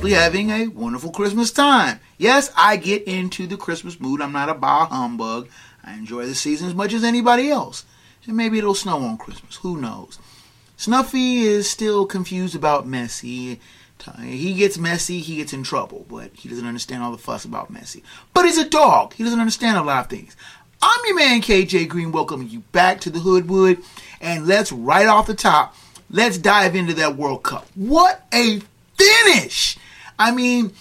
simply having a wonderful Christmas time. Yes, I get into the Christmas mood. I'm not a bah humbug. I enjoy the season as much as anybody else. And maybe it'll snow on Christmas. Who knows? Snuffy is still confused about Messy. He gets messy, he gets in trouble, but he doesn't understand all the fuss about messy. But he's a dog. He doesn't understand a lot of things. I'm your man KJ Green, welcoming you back to the Hoodwood, and let's right off the top, let's dive into that World Cup. What a finish! I mean,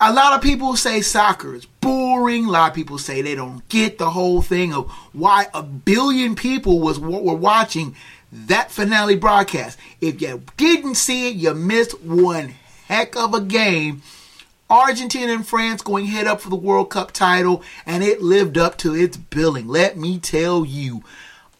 a lot of people say soccer is boring. A lot of people say they don't get the whole thing of why a billion people was were watching that finale broadcast. If you didn't see it, you missed one heck of a game. Argentina and France going head up for the World Cup title, and it lived up to its billing. Let me tell you.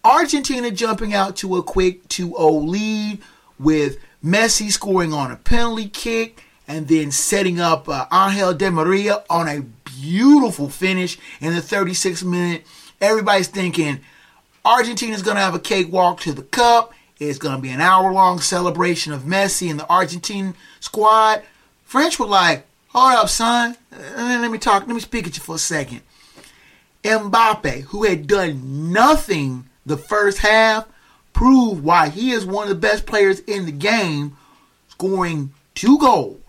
Argentina jumping out to a quick 2 0 lead with Messi scoring on a penalty kick and then setting up uh, Angel Di Maria on a beautiful finish in the 36th minute. Everybody's thinking Argentina's going to have a cakewalk to the cup. It's going to be an hour long celebration of Messi and the Argentine squad. French were like, hold up, son. Uh, Let me talk. Let me speak at you for a second. Mbappe, who had done nothing the first half, proved why he is one of the best players in the game, scoring two goals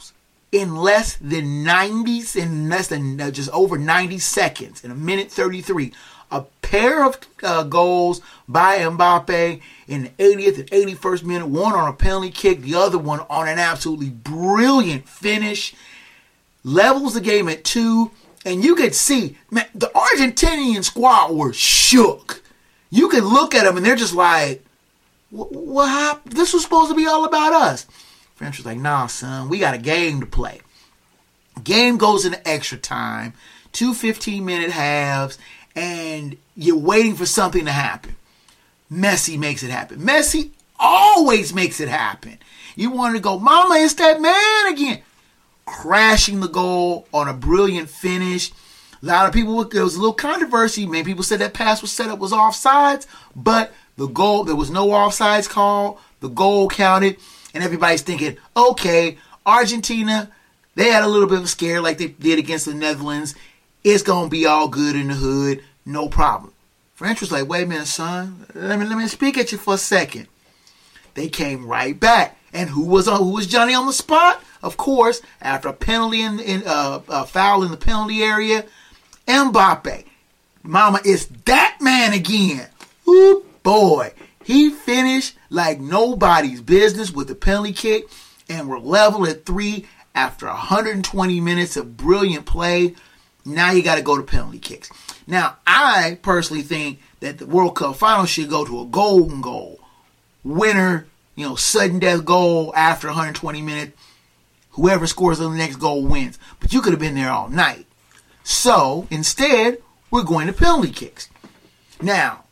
in less than 90, in less than uh, just over 90 seconds, in a minute 33. A pair of uh, goals by Mbappe in the 80th and 81st minute, one on a penalty kick, the other one on an absolutely brilliant finish. Levels the game at two, and you could see, man, the Argentinian squad were shook. You could look at them and they're just like, what, what happened? This was supposed to be all about us. French was like, nah, son, we got a game to play. Game goes into extra time, two 15 minute halves, and you're waiting for something to happen. Messi makes it happen. Messi always makes it happen. You want to go, Mama, it's that man again. Crashing the goal on a brilliant finish. A lot of people, there was a little controversy. Many people said that pass was set up was offsides, but the goal, there was no offsides call. The goal counted, and everybody's thinking, okay, Argentina, they had a little bit of a scare like they did against the Netherlands. It's gonna be all good in the hood, no problem. French was like, wait a minute, son, let me let me speak at you for a second. They came right back, and who was on? Who was Johnny on the spot? Of course, after a penalty in, in uh, a foul in the penalty area, Mbappe. Mama, it's that man again. Ooh, boy. He finished like nobody's business with the penalty kick, and we're level at three after 120 minutes of brilliant play. Now you got to go to penalty kicks. Now, I personally think that the World Cup final should go to a golden goal. Winner, you know, sudden death goal after 120 minutes. Whoever scores the next goal wins. But you could have been there all night. So instead, we're going to penalty kicks. Now,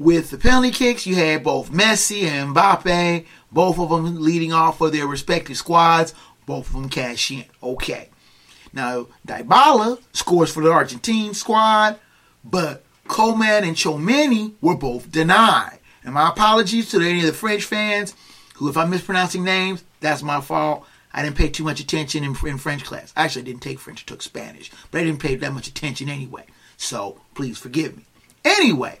with the penalty kicks, you had both Messi and Mbappe, both of them leading off for their respective squads. Both of them cash in. Okay. Now, Dybala scores for the Argentine squad, but Coman and Tchouameni were both denied. And my apologies to any of the French fans who, if I'm mispronouncing names, that's my fault. I didn't pay too much attention in, in French class. Actually, I didn't take French, I took Spanish. But I didn't pay that much attention anyway. So, please forgive me. Anyway,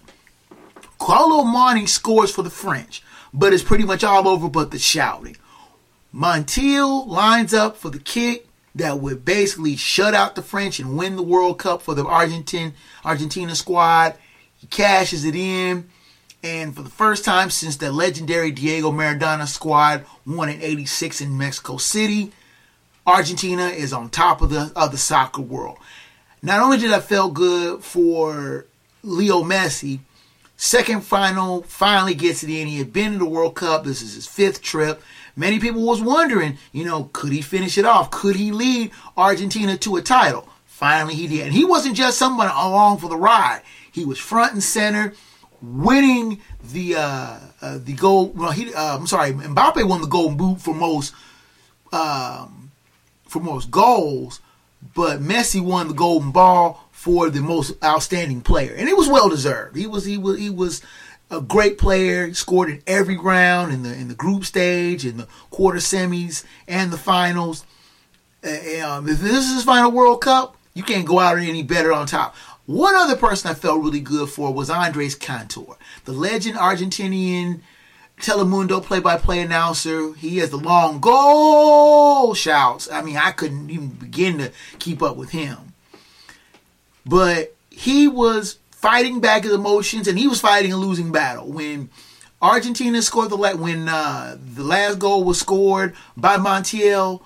Kolo Muani scores for the French, but it's pretty much all over but the shouting. Montiel lines up for the kick that would basically shut out the French and win the World Cup for the Argentine Argentina squad. He cashes it in, and for the first time since the legendary Diego Maradona squad won in '86 in Mexico City, Argentina is on top of the of the soccer world. Not only did I feel good for Leo Messi, second final finally gets it in. He had been to the World Cup. This is his fifth trip. Many people was wondering, you know, could he finish it off? Could he lead Argentina to a title? Finally, he did. And he wasn't just someone along for the ride. He was front and center, winning the uh, uh, the gold. Well, he uh, I'm sorry, Mbappe won the Golden Boot for most um, for most goals, but Messi won the Golden Ball for the most outstanding player, and it was well deserved. He was he was he was a great player. He scored in every round in the in the group stage, in the quarter semis, and the finals. Uh, um, if this is his final World Cup, you can't go out any better on top. One other person I felt really good for was Andres Cantor, the legend Argentinian Telemundo play-by-play announcer. He has the long goal shouts. I mean, I couldn't even begin to keep up with him. But he was fighting back his emotions, and he was fighting a losing battle when Argentina scored the la- when uh, the last goal was scored by Montiel.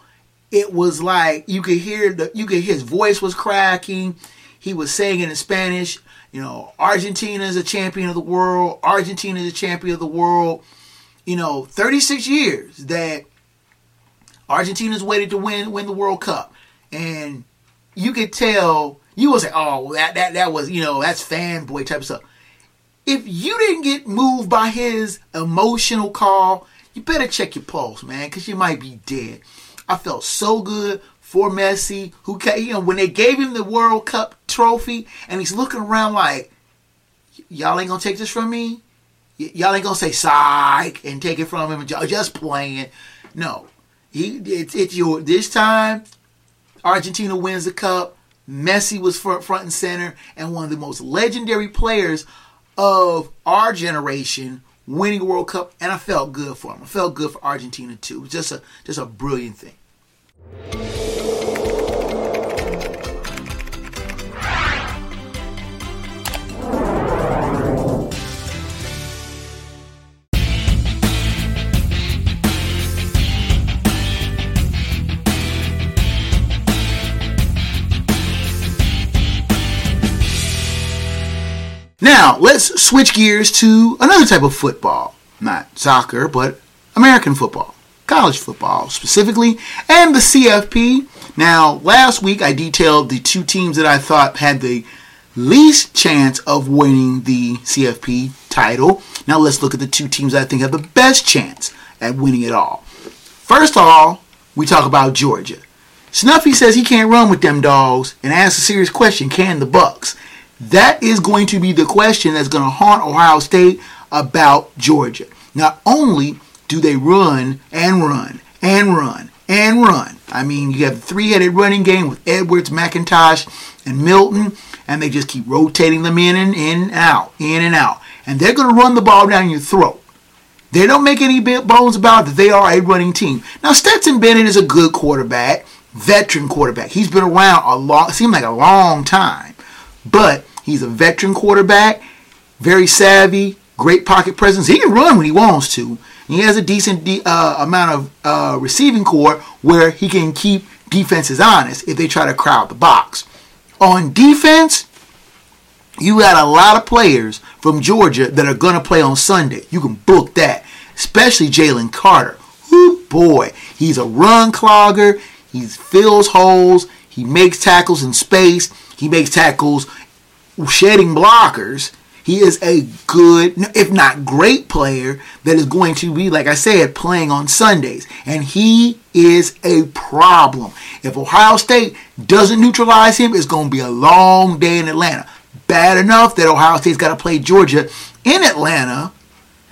It was like you could hear the you could his voice was cracking. He was saying it in Spanish. You know, Argentina is a champion of the world. Argentina is a champion of the world. You know, 36 years that Argentina's waited to win win the World Cup, and you could tell you will say, "Oh, that that that was you know that's fanboy type of stuff." If you didn't get moved by his emotional call, you better check your pulse, man, because you might be dead. I felt so good for Messi, who you know when they gave him the World Cup trophy, and he's looking around like, "Y'all ain't gonna take this from me." Y- y'all ain't gonna say psych and take it from him just playing. No, he it's it's your this time. Argentina wins the cup. Messi was front front and center, and one of the most legendary players of our generation winning a World Cup, and I felt good for him. I felt good for Argentina too. It was just a just a brilliant thing. Now, let's switch gears to another type of football. Not soccer, but American football. College football, specifically, and the CFP. Now, last week I detailed the two teams that I thought had the least chance of winning the CFP title. Now, let's look at the two teams I think have the best chance at winning it all. First of all, we talk about Georgia. Snuffy says he can't run with them dogs and asks a serious question can the Bucks? That is going to be the question that's going to haunt Ohio State about Georgia. Not only do they run and run and run and run. I mean, you have a three-headed running game with Edwards, McIntosh, and Milton, and they just keep rotating them in and in and out, in and out. And they're going to run the ball down your throat. They don't make any bones about that they are a running team. Now, Stetson Bennett is a good quarterback, veteran quarterback. He's been around a long, seemed like a long time. But he's a veteran quarterback, very savvy, great pocket presence. He can run when he wants to. He has a decent de- uh, amount of uh, receiving corps where he can keep defenses honest if they try to crowd the box. On defense, you got a lot of players from Georgia that are going to play on Sunday. You can book that, especially Jalen Carter. Whoo, boy, he's a run clogger. He fills holes. He makes tackles in space. He makes tackles shedding blockers. He is a good, if not great player that is going to be, like I said, playing on Sundays. And he is a problem. If Ohio State doesn't neutralize him, it's going to be a long day in Atlanta. Bad enough that Ohio State's got to play Georgia in Atlanta,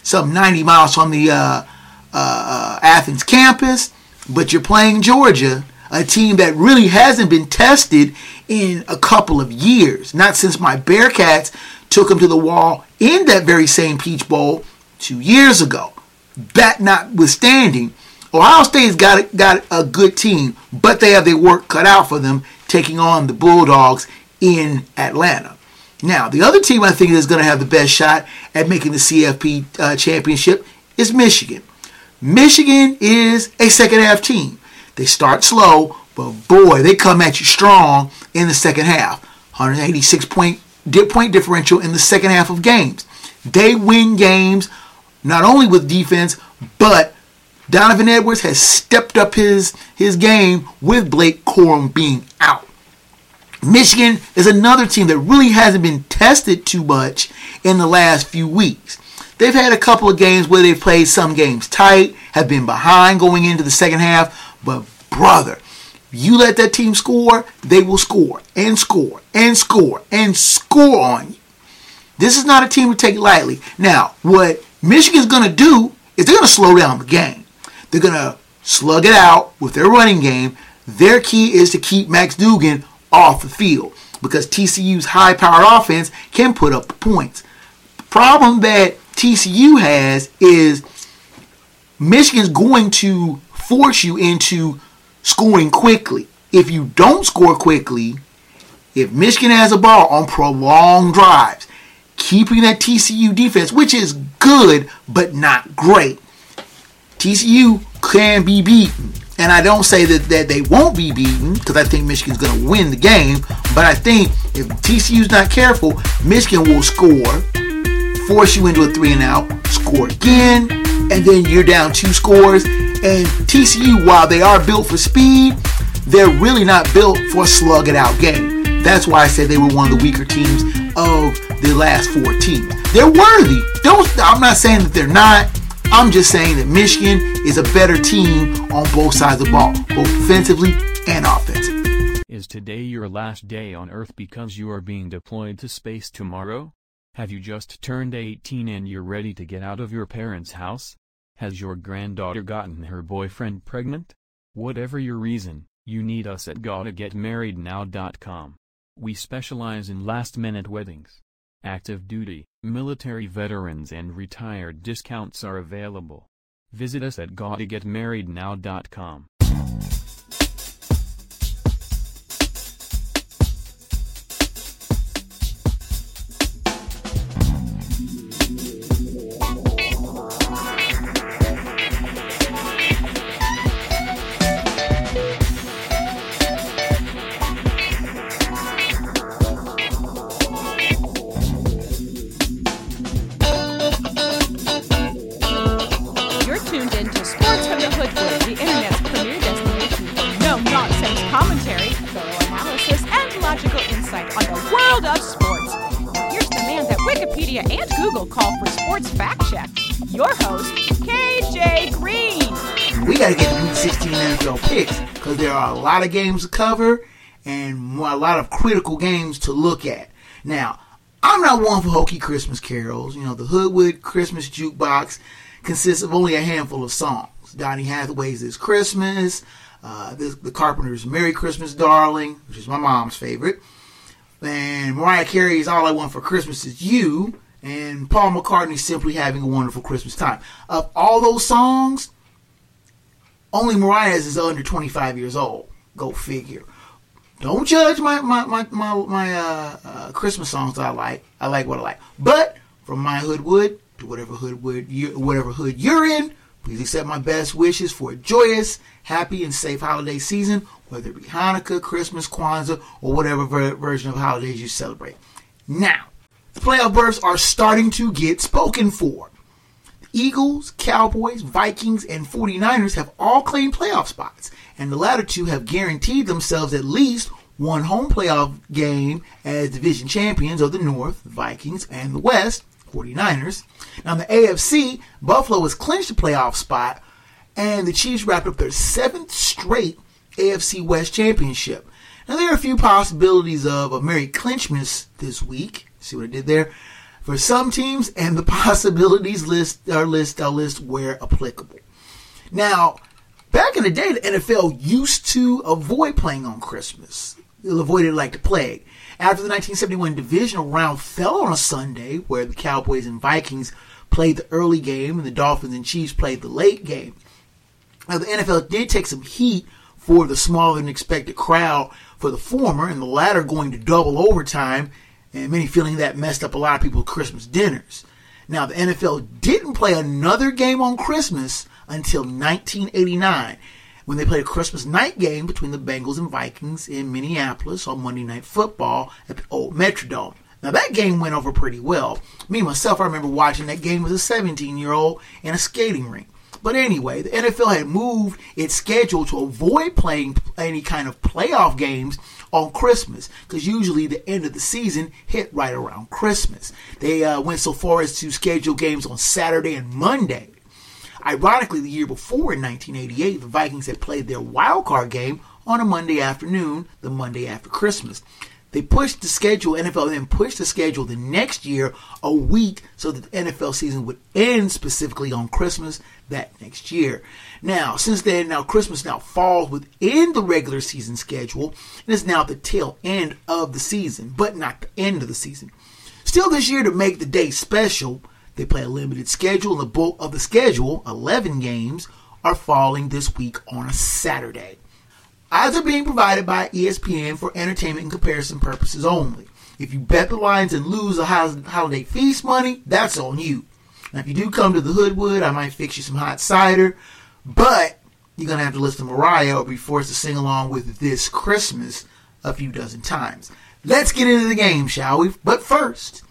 some 90 miles from the uh, uh, Athens campus, but you're playing Georgia, a team that really hasn't been tested in a couple of years. Not since my Bearcats took them to the wall in that very same Peach Bowl two years ago. That notwithstanding, Ohio State's got got a good team, but they have their work cut out for them taking on the Bulldogs in Atlanta. Now, the other team I think is going to have the best shot at making the CFP uh, championship is Michigan. Michigan is a second half team. They start slow, but boy, they come at you strong in the second half. 186 point point differential in the second half of games. They win games not only with defense, but Donovan Edwards has stepped up his his game with Blake Corum being out. Michigan is another team that really hasn't been tested too much in the last few weeks. They've had a couple of games where they've played some games tight, have been behind going into the second half, but brother, you let that team score, they will score and score and score and score on you. This is not a team to take lightly. Now, what Michigan's going to do is they're going to slow down the game. They're going to slug it out with their running game. Their key is to keep Max Duggan off the field because TCU's high powered offense can put up the points. Problem that TCU has is Michigan's going to force you into scoring quickly. If you don't score quickly, if Michigan has a ball on prolonged drives, keeping that TCU defense, which is good but not great, TCU can be beaten. And I don't say that, that they won't be beaten because I think Michigan's going to win the game. But I think if TCU's not careful, Michigan will score, force you into a three and out, score again, and then you're down two scores. And TCU, while they are built for speed, they're really not built for a slug it out game. That's why I said they were one of the weaker teams of the last four teams. They're worthy. Don't I'm not saying that they're not. I'm just saying that Michigan is a better team on both sides of the ball, both defensively and offensively. Is today your last day on Earth because you are being deployed to space tomorrow? Have you just turned 18 and you're ready to get out of your parents' house? Has your granddaughter gotten her boyfriend pregnant? Whatever your reason, you need us at gottagetmarriednow.com. We specialize in last-minute weddings. Active duty, military veterans and retired discounts are available. Visit us at gottagetmarriednow.com. 16 NFL picks because there are a lot of games to cover and a lot of critical games to look at. Now, I'm not one for hokey Christmas carols. You know, the Hoodwood Christmas Jukebox consists of only a handful of songs. Donny Hathaway's This Christmas, uh, the, the Carpenters' Merry Christmas Darling, which is my mom's favorite, and Mariah Carey's All I Want for Christmas Is You, and Paul McCartney Simply Having a Wonderful Christmas Time. Of all those songs, only Mariah's is under 25 years old. Go figure. Don't judge my my my my, my uh, uh, Christmas songs I like. I like what I like. But from my hoodwood to whatever hoodwood you whatever hood you're in, please accept my best wishes for a joyous, happy, and safe holiday season, whether it be Hanukkah, Christmas, Kwanzaa, or whatever ver- version of holidays you celebrate. Now, the playoff berths are starting to get spoken for. Eagles, Cowboys, Vikings, and 49ers have all claimed playoff spots, and the latter two have guaranteed themselves at least one home playoff game as division champions of the North, Vikings, and the West, 49ers. Now, in the AFC, Buffalo has clinched a playoff spot, and the Chiefs wrapped up their seventh straight AFC West championship. Now, there are a few possibilities of a Merry Clinchmas this week. See what I did there? For some teams, and the possibilities list are list are list where applicable. Now, back in the day, the NFL used to avoid playing on Christmas. They'll avoid it like the plague. After the 1971 divisional round fell on a Sunday, where the Cowboys and Vikings played the early game and the Dolphins and Chiefs played the late game. Now, the NFL did take some heat for the smaller than expected crowd for the former, and the latter going to double overtime, and many feeling that messed up a lot of people's Christmas dinners. Now, the NFL didn't play another game on Christmas until 1989 when they played a Christmas night game between the Bengals and Vikings in Minneapolis on Monday Night Football at the old Metrodome. Now that game went over pretty well. Me myself, I remember watching that game as a 17 year old in a skating rink. But anyway, the NFL had moved its schedule to avoid playing any kind of playoff games on Christmas because usually the end of the season hit right around Christmas. They uh, went so far as to schedule games on Saturday and Monday. Ironically, the year before in 1988, the Vikings had played their wild card game on a Monday afternoon, the Monday after Christmas. They pushed the schedule, NFL then pushed the schedule the next year a week so that the NFL season would end specifically on Christmas that next year. Now, since then, now Christmas now falls within the regular season schedule and is now the tail end of the season, but not the end of the season. Still, this year to make the day special, they play a limited schedule, and the bulk of the schedule, 11 games, are falling this week on a Saturday. Odds are being provided by ESPN for entertainment and comparison purposes only. If you bet the lines and lose the holiday feast money, that's on you. Now, if you do come to the Hoodwood, I might fix you some hot cider, but you're going to have to listen to Mariah or be forced to sing along with This Christmas a few dozen times. Let's get into the game, shall we? But first,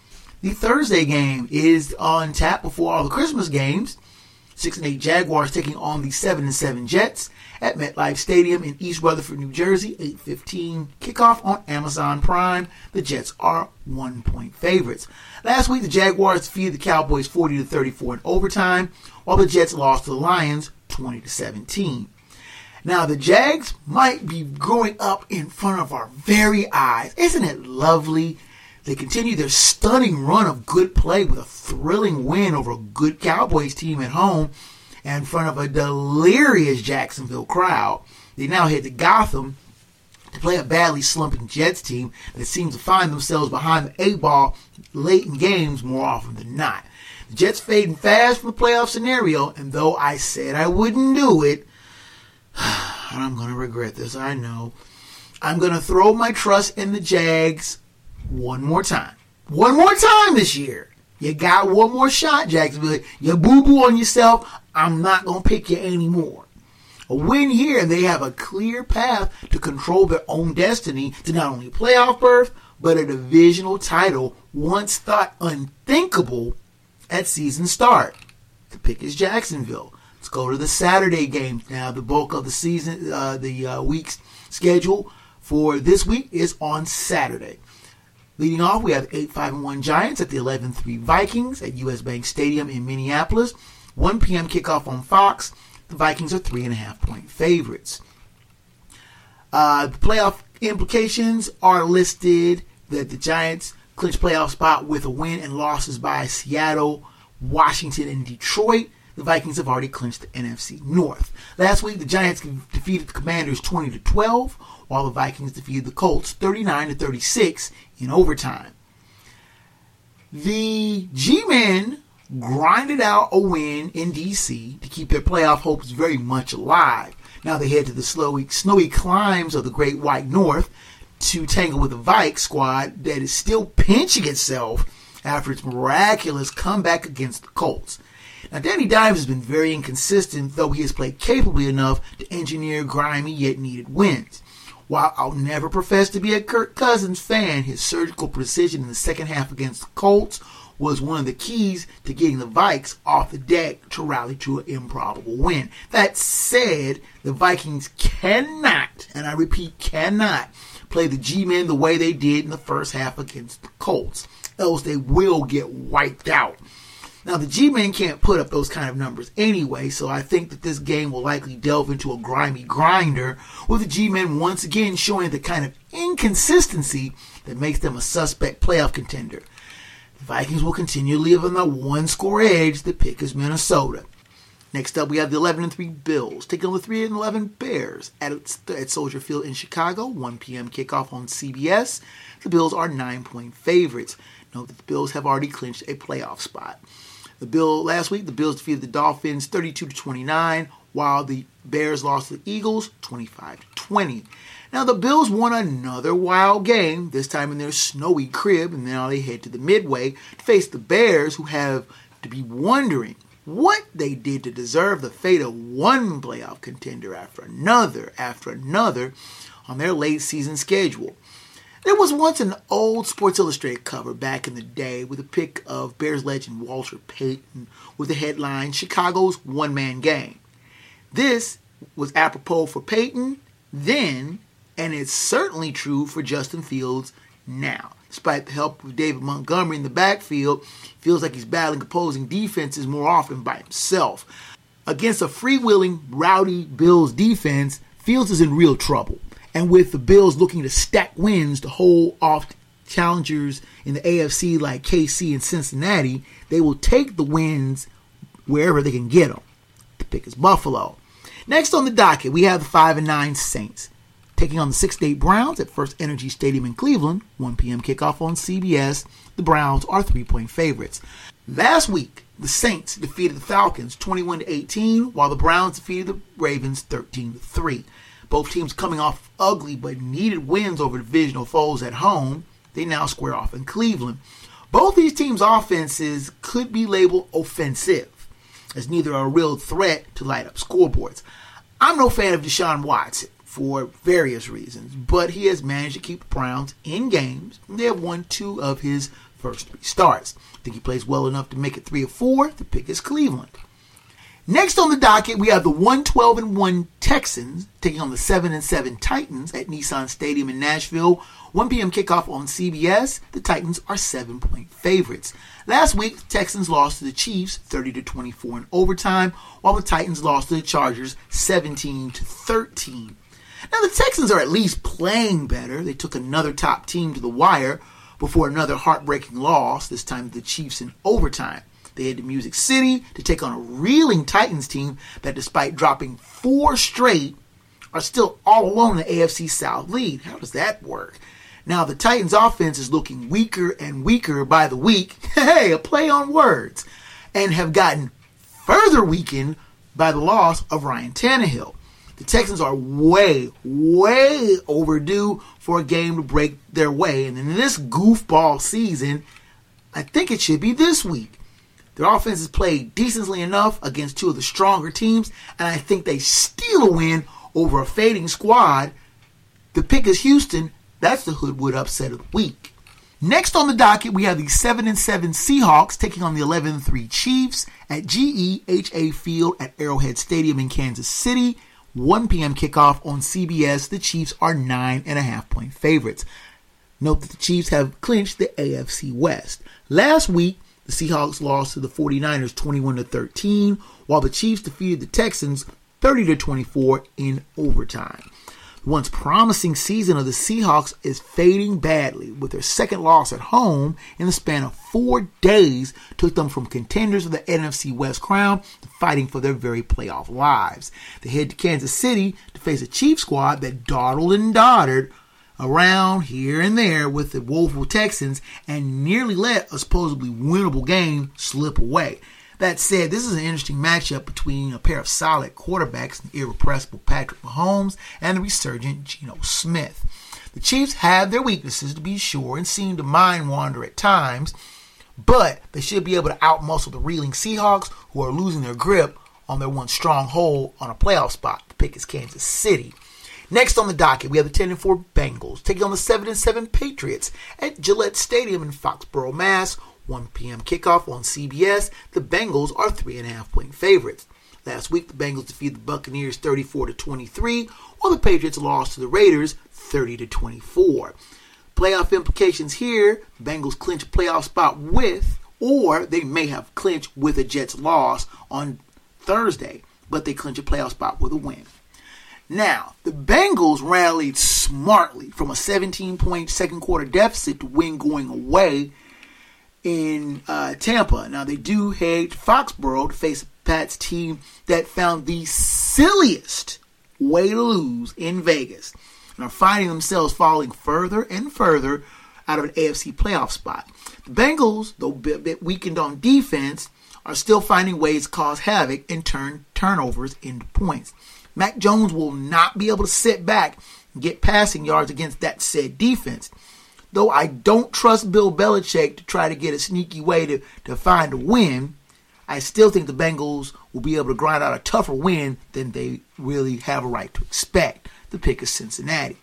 the Thursday game is on tap before all the Christmas games. 6 and 8 Jaguars taking on the 7 and 7 Jets at MetLife Stadium in East Rutherford, New Jersey. 8:15 kickoff on Amazon Prime. The Jets are one point favorites. Last week the Jaguars defeated the Cowboys 40 to 34 in overtime, while the Jets lost to the Lions 20 to 17. Now the Jags might be growing up in front of our very eyes. Isn't it lovely? They continue their stunning run of good play with a thrilling win over a good Cowboys team at home in front of a delirious Jacksonville crowd. They now head to Gotham to play a badly slumping Jets team that seems to find themselves behind the eight ball late in games more often than not. The Jets fading fast from the playoff scenario, and though I said I wouldn't do it, I'm going to regret this, I know. I'm going to throw my trust in the Jags one more time. One more time this year. You got one more shot, Jacksonville. You boo boo on yourself. I'm not going to pick you anymore. A win here, and they have a clear path to control their own destiny to not only playoff berth, but a divisional title once thought unthinkable at season start. The pick is Jacksonville. Let's go to the Saturday games now. The bulk of the season, uh, the uh, week's schedule for this week is on Saturday. Leading off, we have 8 5 1 Giants at the 11 3 Vikings at US Bank Stadium in Minneapolis. 1 p.m. kickoff on Fox. The Vikings are 3.5 point favorites. Uh, the playoff implications are listed that the Giants clinch playoff spot with a win and losses by Seattle, Washington, and Detroit. The Vikings have already clinched the NFC North. Last week, the Giants defeated the Commanders 20 to 12 while the Vikings defeated the Colts 39 to 36 in overtime. The G-Men grinded out a win in DC to keep their playoff hopes very much alive. Now they head to the snowy, snowy climes of the Great White North to tangle with the Vike squad that is still pinching itself after its miraculous comeback against the Colts. Now, Danny Dimes has been very inconsistent, though he has played capably enough to engineer grimy yet needed wins. While I'll never profess to be a Kirk Cousins fan, his surgical precision in the second half against the Colts was one of the keys to getting the Vikes off the deck to rally to an improbable win. That said, the Vikings cannot, and I repeat, cannot play the G-men the way they did in the first half against the Colts. Else they will get wiped out. Now, the G Men can't put up those kind of numbers anyway, so I think that this game will likely delve into a grimy grinder, with the G Men once again showing the kind of inconsistency that makes them a suspect playoff contender. Vikings will continue to live on the one score edge. The pick is Minnesota. Next up, we have the 11 and 3 Bills taking on the 3 and 11 Bears at, at Soldier Field in Chicago. 1 p.m. kickoff on CBS. The Bills are nine point favorites. Note that the Bills have already clinched a playoff spot. The Bill last week, the Bills defeated the Dolphins 32 to 29, while the Bears lost to the Eagles 25 to 20. Now the Bills won another wild game, this time in their snowy crib, and now they head to the Midway to face the Bears, who have to be wondering what they did to deserve the fate of one playoff contender after another after another on their late season schedule. There was once an old Sports Illustrated cover back in the day with a pic of Bears legend Walter Payton with the headline Chicago's One Man Game. This was apropos for Payton then, and it's certainly true for Justin Fields now. Despite the help of David Montgomery in the backfield, feels like he's battling opposing defenses more often by himself. Against a freewheeling, rowdy Bills defense, Fields is in real trouble. And with the Bills looking to stack wins to hold off challengers in the AFC like KC and Cincinnati, they will take the wins wherever they can get them. The pick is Buffalo. Next on the docket, we have the 5 and 9 Saints taking on the 6 8 Browns at First Energy Stadium in Cleveland, 1 p.m. kickoff on CBS. The Browns are three point favorites. Last week, the Saints defeated the Falcons 21 18, while the Browns defeated the Ravens 13 3. Both teams coming off ugly but needed wins over divisional foes at home. They now square off in Cleveland. Both these teams' offenses could be labeled offensive, as neither are a real threat to light up scoreboards. I'm no fan of Deshaun Watson for various reasons, but he has managed to keep the Browns in games. They have won two of his first three starts. I think he plays well enough to make it three or four. The pick is Cleveland. Next on the docket, we have the 112 and 1 Texans taking on the 7 and 7 Titans at Nissan Stadium in Nashville. 1 p.m. kickoff on CBS. The Titans are 7 point favorites. Last week, the Texans lost to the Chiefs 30 to 24 in overtime, while the Titans lost to the Chargers 17 to 13. Now, the Texans are at least playing better. They took another top team to the wire before another heartbreaking loss, this time to the Chiefs in overtime. They head to Music City to take on a reeling Titans team that, despite dropping four straight, are still all alone in the AFC South lead. How does that work? Now, the Titans offense is looking weaker and weaker by the week. Hey, a play on words. And have gotten further weakened by the loss of Ryan Tannehill. The Texans are way, way overdue for a game to break their way. And in this goofball season, I think it should be this week. Their offense has played decently enough against two of the stronger teams, and I think they steal a win over a fading squad. The pick is Houston. That's the Hoodwood upset of the week. Next on the docket, we have the 7 and 7 Seahawks taking on the 11 3 Chiefs at GEHA Field at Arrowhead Stadium in Kansas City. 1 p.m. kickoff on CBS. The Chiefs are 9.5 point favorites. Note that the Chiefs have clinched the AFC West. Last week, the Seahawks lost to the 49ers 21 to 13, while the Chiefs defeated the Texans 30 to 24 in overtime. Once promising season of the Seahawks is fading badly, with their second loss at home in the span of four days took them from contenders of the NFC West crown to fighting for their very playoff lives. They head to Kansas City to face a Chiefs squad that dawdled and doddered around here and there with the woeful Texans and nearly let a supposedly winnable game slip away. That said, this is an interesting matchup between a pair of solid quarterbacks, the irrepressible Patrick Mahomes and the resurgent Geno Smith. The Chiefs have their weaknesses, to be sure, and seem to mind wander at times, but they should be able to outmuscle the reeling Seahawks, who are losing their grip on their one stronghold on a playoff spot. The pick is Kansas City. Next on the docket, we have the 10 and 4 Bengals taking on the 7 and 7 Patriots at Gillette Stadium in Foxborough, Mass. 1 p.m. kickoff on CBS. The Bengals are three and a half point favorites. Last week, the Bengals defeated the Buccaneers 34 to 23, while the Patriots lost to the Raiders 30 to 24. Playoff implications here: Bengals clinch a playoff spot with, or they may have clinched with a Jets loss on Thursday, but they clinch a playoff spot with a win. Now, the Bengals rallied smartly from a 17 point second quarter deficit to win going away in uh, Tampa. Now they do head Foxborough to face Pat's team that found the silliest way to lose in Vegas and are finding themselves falling further and further out of an AFC playoff spot. The Bengals, though a bit, bit weakened on defense, are still finding ways to cause havoc and turn turnovers into points. Mac Jones will not be able to sit back and get passing yards against that said defense. Though I don't trust Bill Belichick to try to get a sneaky way to, to find a win, I still think the Bengals will be able to grind out a tougher win than they really have a right to expect. The pick is Cincinnati.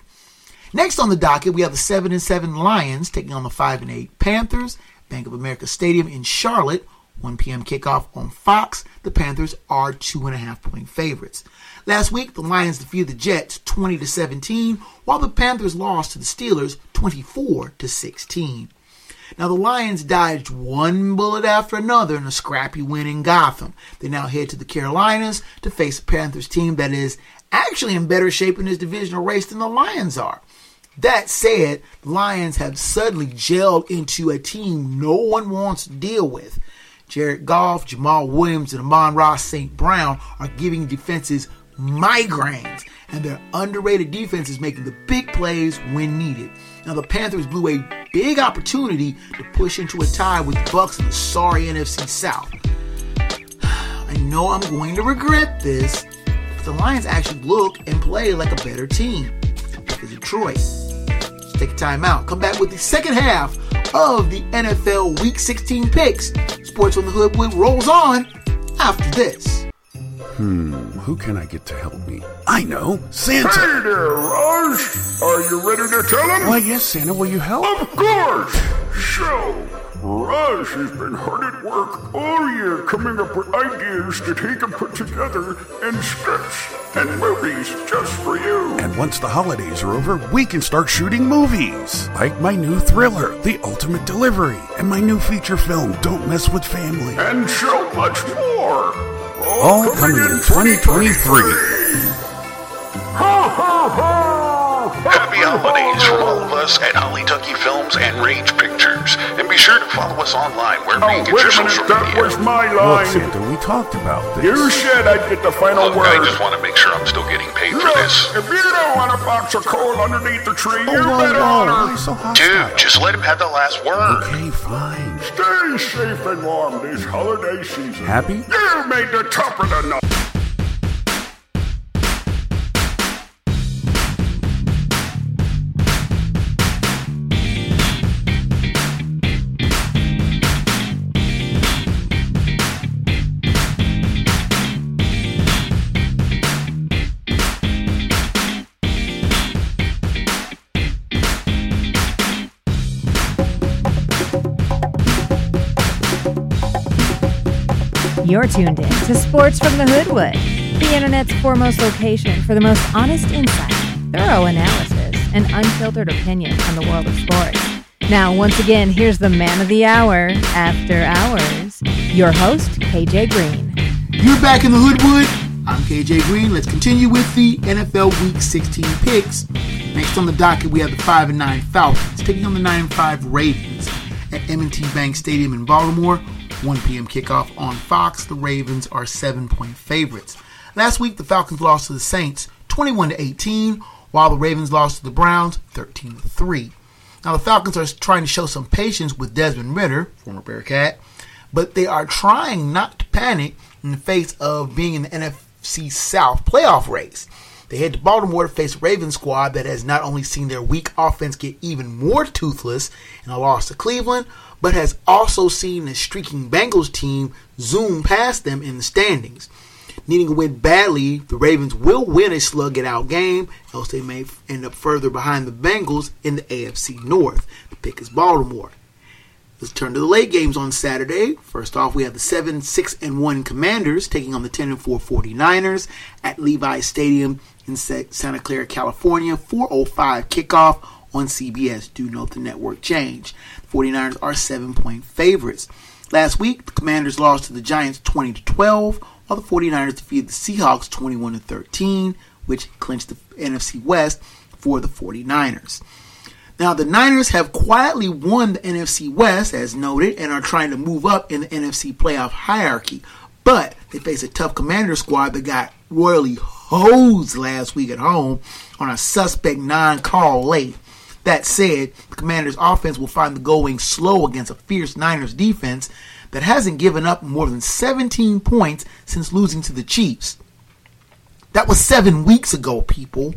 Next on the docket, we have the 7 and 7 Lions taking on the 5 and 8 Panthers. Bank of America Stadium in Charlotte, 1 p.m. kickoff on Fox. The Panthers are two and a half point favorites. Last week, the Lions defeated the Jets 20 to 17, while the Panthers lost to the Steelers 24 to 16. Now, the Lions dodged one bullet after another in a scrappy win in Gotham. They now head to the Carolinas to face a Panthers team that is actually in better shape in this divisional race than the Lions are. That said, the Lions have suddenly gelled into a team no one wants to deal with. Jared Goff, Jamaal Williams, and Amon-Ra St. Brown are giving defenses migraines, and their underrated defense is making the big plays when needed. Now, the Panthers blew a big opportunity to push into a tie with the Bucks in the sorry NFC South. I know I'm going to regret this, but the Lions actually look and play like a better team. For Detroit. Let's take a time out. Come back with the second half of the NFL Week 16 picks. Sports on the Hood rolls on after this. Hmm, who can I get to help me? I know, Santa. Hey there, Raj. Are you ready to tell him? Why, yes, Santa, will you help? Of course. So, Raj has been hard at work all year coming up with ideas that he can put together in scripts and movies just for you. And once the holidays are over, we can start shooting movies. Like my new thriller, The Ultimate Delivery, and my new feature film, Don't Mess with Family. And so much more. All coming in 2023. Ho, ho, ho! Happy holidays from all of us at Holly Tucky Films and Rage Pictures. And be sure to follow us online where Oh, we get wait your a minute, social that media. was my Look, line. Santa, we talked about this. You said I'd get the final Look, I just want to make sure I'm still getting paid for Look, this. if you don't want a box of coal underneath the tree, Oh, you whoa, better whoa, honor. why so? Dude, just let him have the last word. Okay, fine. Stay safe and warm this holiday season. Happy? You made the top of the night. You're tuned in to Sports from the Hoodwood, the internet's foremost location for the most honest insight, thorough analysis, and unfiltered opinion on the world of sports. Now, once again, here's the man of the hour, After Hours, your host, KJ Green. You're back in the Hoodwood. I'm KJ Green. Let's continue with the NFL Week 16 picks. Next on the docket, we have the 5 and 9 Falcons taking on the 9 and 5 Ravens at M&T Bank Stadium in Baltimore. 1 p.m. kickoff on Fox. The Ravens are seven point favorites. Last week, the Falcons lost to the Saints 21 to 18, while the Ravens lost to the Browns 13 to 3. Now, the Falcons are trying to show some patience with Desmond Ridder, former Bearcat, but they are trying not to panic in the face of being in the NFC South playoff race. They head to Baltimore to face a Ravens squad that has not only seen their weak offense get even more toothless in a loss to Cleveland, but has also seen the streaking Bengals team zoom past them in the standings. Needing a win badly, the Ravens will win a slug it out game, else they may end up further behind the Bengals in the AFC North. The pick is Baltimore. Let's turn to the late games on Saturday. First off, we have the 7 6 and 1 Commanders taking on the 10 and 4 49ers at Levi Stadium in Santa Clara, California. 405 kickoff on CBS. Do note the network change. The 49ers are 7 point favorites. Last week, the Commanders lost to the Giants 20 to 12, while the 49ers defeated the Seahawks 21 to 13, which clinched the NFC West for the 49ers. Now, the Niners have quietly won the NFC West, as noted, and are trying to move up in the NFC playoff hierarchy. But they face a tough commander squad that got royally hosed last week at home on a suspect non call late. That said, the Commanders' offense will find the going slow against a fierce Niners defense that hasn't given up more than 17 points since losing to the Chiefs. That was seven weeks ago, people.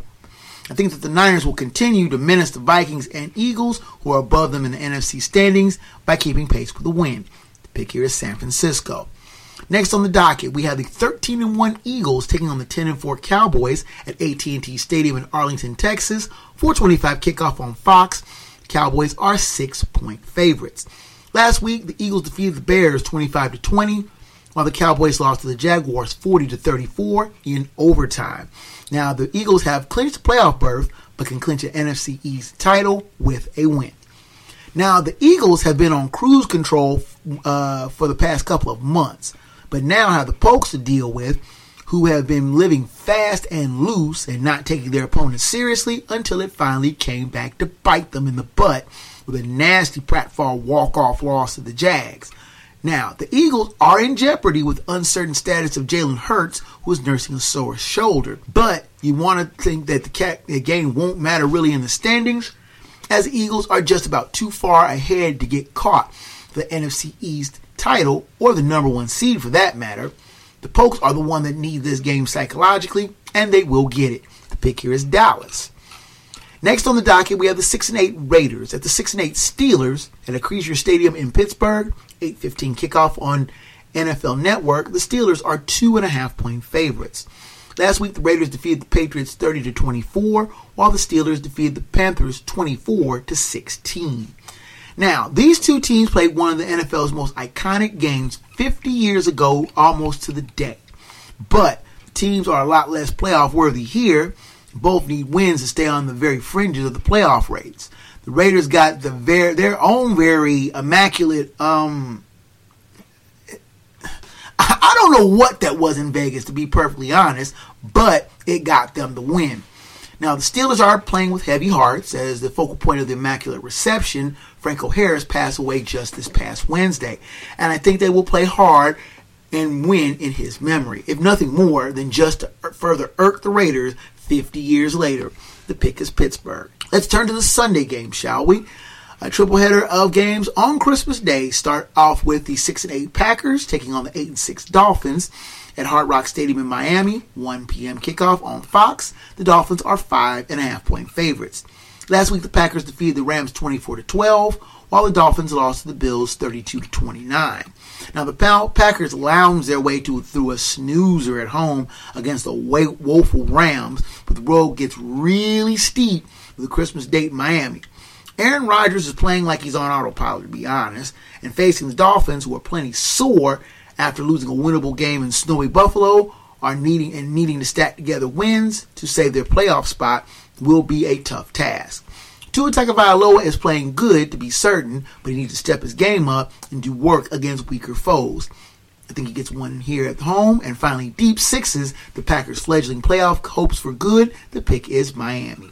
I think that the Niners will continue to menace the Vikings and Eagles, who are above them in the NFC standings, by keeping pace with the win. The pick here is San Francisco. Next on the docket, we have the 13 and 1 Eagles taking on the 10 and 4 Cowboys at AT&T Stadium in Arlington, Texas. 425 kickoff on Fox. Cowboys are 6-point favorites. Last week, the Eagles defeated the Bears 25 to 20, while the Cowboys lost to the Jaguars 40 to 34 in overtime. Now, the Eagles have clinched a playoff berth, but can clinch an NFC East title with a win. Now, the Eagles have been on cruise control uh, for the past couple of months, but now have the Pokes to deal with, who have been living fast and loose and not taking their opponents seriously until it finally came back to bite them in the butt with a nasty pratfall walk-off loss to the Jags. Now, the Eagles are in jeopardy with uncertain status of Jalen Hurts, who is nursing a sore shoulder. But you want to think that the, game won't matter really in the standings, as the Eagles are just about too far ahead to get caught the NFC East title, or the number one seed for that matter. The Pokes are the one that need this game psychologically, and they will get it. The pick here is Dallas. Next on the docket, we have the 6 and 8 Raiders at the 6 and 8 Steelers at Acrisure Stadium in Pittsburgh. 8:15 kickoff on NFL Network. The Steelers are two and a half point favorites. Last week, the Raiders defeated the Patriots 30 to 24, while the Steelers defeated the Panthers 24 to 16. Now, these two teams played one of the NFL's most iconic games 50 years ago, almost to the day. But teams are a lot less playoff worthy here. Both need wins to stay on the very fringes of the playoff rates. The Raiders got the ver- their own very immaculate. Um, I don't know what that was in Vegas, to be perfectly honest, but it got them the win. Now, the Steelers are playing with heavy hearts as the focal point of the Immaculate Reception, Franco Harris, passed away just this past Wednesday. And I think they will play hard and win in his memory, if nothing more than just to further irk the Raiders 50 years later. The pick is Pittsburgh. Let's turn to the Sunday game, shall we? A triple header of games on Christmas Day start off with the 6 and 8 Packers taking on the 8 and 6 Dolphins at Hard Rock Stadium in Miami. 1 p.m. kickoff on Fox. The Dolphins are five and a half point favorites. Last week, the Packers defeated the Rams 24 to 12, while the Dolphins lost to the Bills 32 to 29. Now, the Packers lounged their way to, through a snoozer at home against the woeful Rams, but the road gets really steep with a Christmas date in Miami. Aaron Rodgers is playing like he's on autopilot, to be honest, and facing the Dolphins, who are plenty sore after losing a winnable game in snowy Buffalo, are needing and needing to stack together wins to save their playoff spot will be a tough task. Tua Tagovailoa is playing good to be certain, but he needs to step his game up and do work against weaker foes. I think he gets one here at home, and finally deep sixes. The Packers' fledgling playoff hopes for good. The pick is Miami.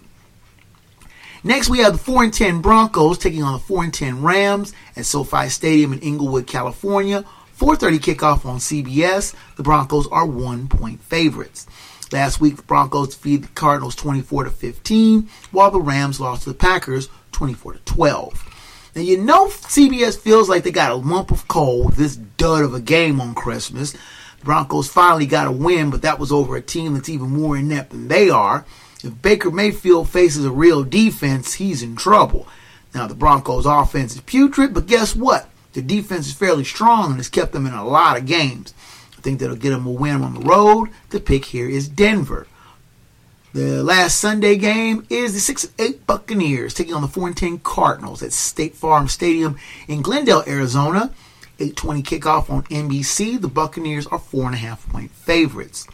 Next, we have the 4 and 10 Broncos taking on the 4 and 10 Rams at SoFi Stadium in Inglewood, California. 4:30 kickoff on CBS. The Broncos are one point favorites. Last week, the Broncos defeated the Cardinals 24 to 15, while the Rams lost to the Packers 24 to 12. Now you know CBS feels like they got a lump of coal this dud of a game on Christmas. The Broncos finally got a win, but that was over a team that's even more inept than they are. If Baker Mayfield faces a real defense, he's in trouble. Now, the Broncos' offense is putrid, but guess what? The defense is fairly strong and has kept them in a lot of games. I think that'll get them a win on the road. The pick here is Denver. The last Sunday game is the 6 8 Buccaneers taking on the 4 10 Cardinals at State Farm Stadium in Glendale, Arizona. 8:20 kickoff on NBC. The Buccaneers are four and a half point favorites.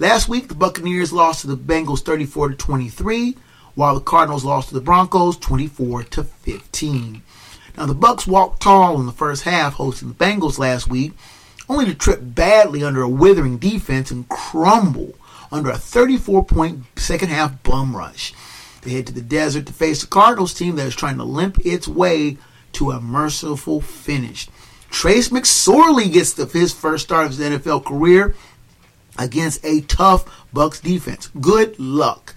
Last week, the Buccaneers lost to the Bengals 34 to 23, while the Cardinals lost to the Broncos 24 to 15. Now, the Bucks walked tall in the first half, hosting the Bengals last week, only to trip badly under a withering defense and crumble under a 34-point second half bum rush. They head to the desert to face the Cardinals team that is trying to limp its way to a merciful finish. Trace McSorley gets the, his first start of his NFL career against a tough Bucks defense. Good luck.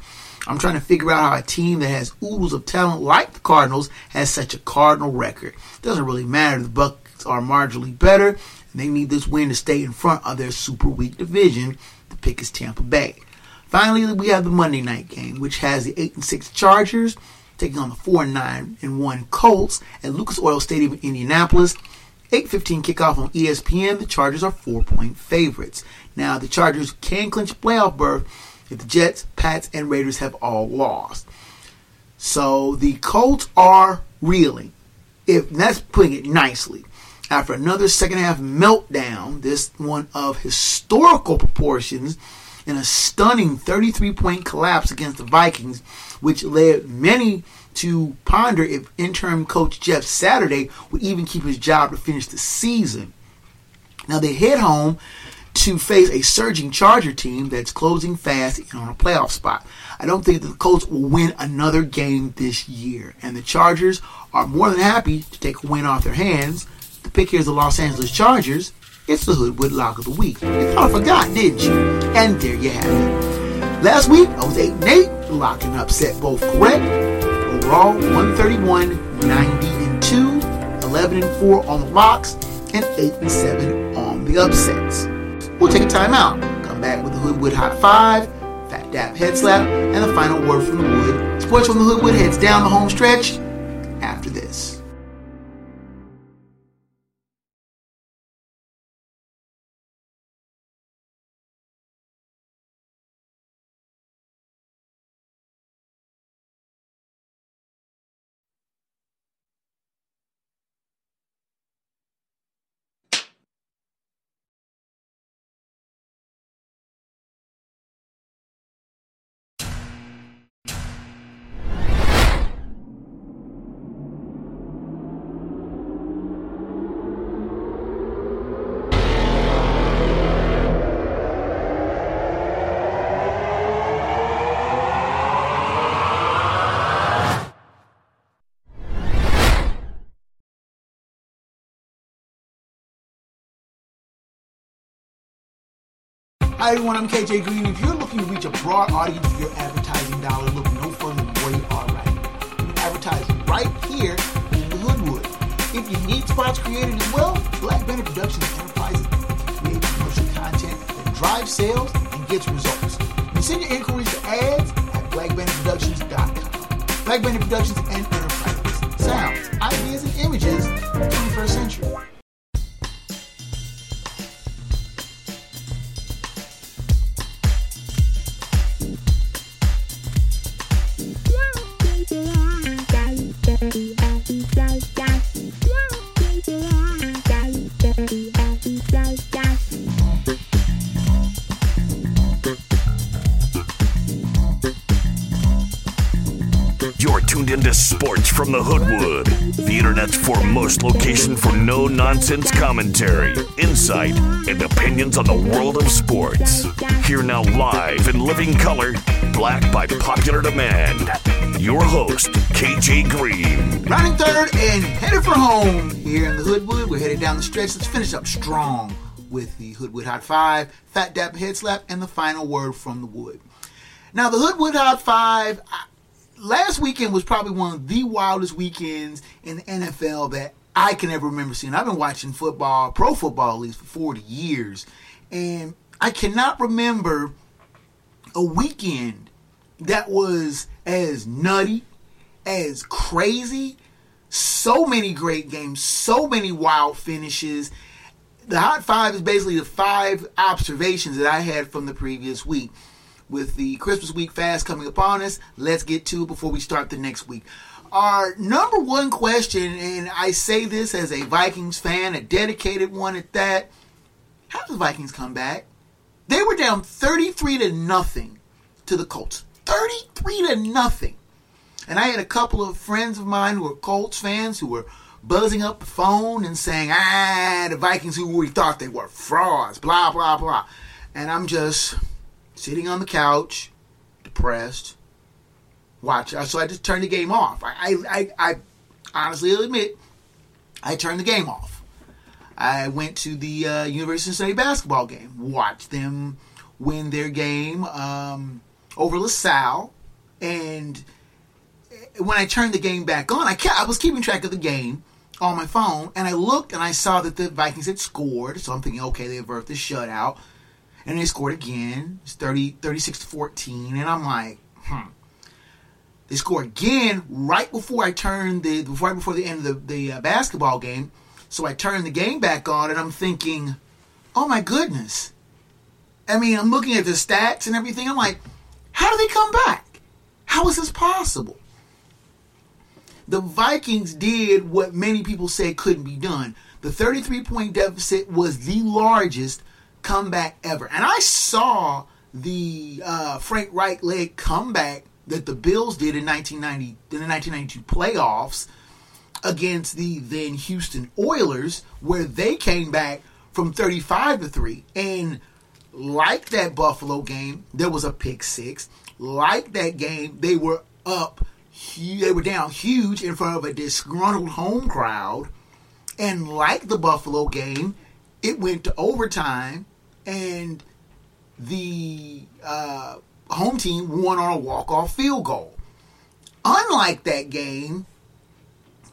I'm trying to figure out how a team that has oodles of talent like the Cardinals has such a Cardinal record. Doesn't really matter. The Bucks are marginally better, they need this win to stay in front of their super weak division. The pick is Tampa Bay. Finally, we have the Monday night game, which has the 8 and 6 Chargers taking on the 4 and 9 and 1 Colts at Lucas Oil Stadium in Indianapolis. 8:15 kickoff on ESPN. The Chargers are four-point favorites. Now the Chargers can clinch a playoff berth if the Jets, Pats, and Raiders have all lost. So the Colts are reeling. If that's putting it nicely. After another second half meltdown, this one of historical proportions, in a stunning 33 point collapse against the Vikings, which led many to ponder if interim coach Jeff Saturday would even keep his job to finish the season. Now they head home to face a surging Charger team that's closing fast on a playoff spot. I don't think the Colts will win another game this year, and the Chargers are more than happy to take a win off their hands. Pick here is the Los Angeles Chargers. It's the Hoodwood Lock of the Week. You thought I forgot, didn't you? And there you have it. Last week I was 8 and 8, locked and upset both correct. Overall, 131, 90 and 2, 11 and 4 on the locks, and 8 and 7 on the upsets. We'll take a timeout. Come back with the Hoodwood Hot 5, Fat Dap Head Slap, and the final word from the Wood. Sports from the Hoodwood heads down the home stretch after this. Hi everyone, I'm KJ Green. If you're looking to reach a broad audience with your advertising dollar, look no further than where you are right. You can advertise right here in the Hoodwood. If you need spots created as well, Black Banner Productions Enterprises create commercial content that drives sales and gets results. You send your inquiries to ads at blackbannerproductions.com. Black Banner Productions and Enterprises. Sounds, ideas, and images 21st century. From the Hoodwood, the internet's foremost location for no nonsense commentary, insight, and opinions on the world of sports. Here now, live in living color, black by popular demand. Your host, KJ Green. Rounding third and headed for home here in the Hoodwood. We're headed down the stretch. Let's finish up strong with the Hoodwood Hot Five, Fat Dap Head Slap, and the final word from the Wood. Now, the Hoodwood Hot Five, I, last weekend was probably one of the wildest weekends in the NFL that I can ever remember seeing. I've been watching football, pro football at least, for 40 years, and I cannot remember a weekend that was as nutty, as crazy, so many great games, so many wild finishes. The Hot Five is basically the five observations that I had from the previous week. With the Christmas week fast coming upon us, let's get to it before we start the next week. Our number one question, and I say this as a Vikings fan, a dedicated one at that. How did the Vikings come back? They were down 33 to nothing to the Colts. 33 to nothing. And I had a couple of friends of mine who were Colts fans who were buzzing up the phone and saying, ah, the Vikings who we thought they were frauds, blah, blah, blah. And I'm just sitting on the couch, depressed, watch. So I just turned the game off. I, I, I, I honestly admit, I turned the game off. I went to the uh, University of Cincinnati basketball game, watched them win their game um, over LaSalle, and when I turned the game back on, I kept, I was keeping track of the game on my phone, and I looked and I saw that the Vikings had scored. So I'm thinking, okay, they averted the shutout, and they scored again. It's 30, 36 to 14, and I'm like, hmm. They score again right before I turn the right before the end of the, the uh, basketball game. So I turn the game back on and I'm thinking, oh my goodness. I mean, I'm looking at the stats and everything. I'm like, how do they come back? How is this possible? The Vikings did what many people say couldn't be done. The 33 point deficit was the largest comeback ever. And I saw the uh, Frank Reich leg comeback that the Bills did in 1990 in the 1992 playoffs against the then Houston Oilers, where they came back from 35 to 3. And like that Buffalo game, there was a pick six. Like that game, they were up, they were down huge in front of a disgruntled home crowd. And like the Buffalo game, it went to overtime, and the uh, home team won on a walk-off field goal. Unlike that game,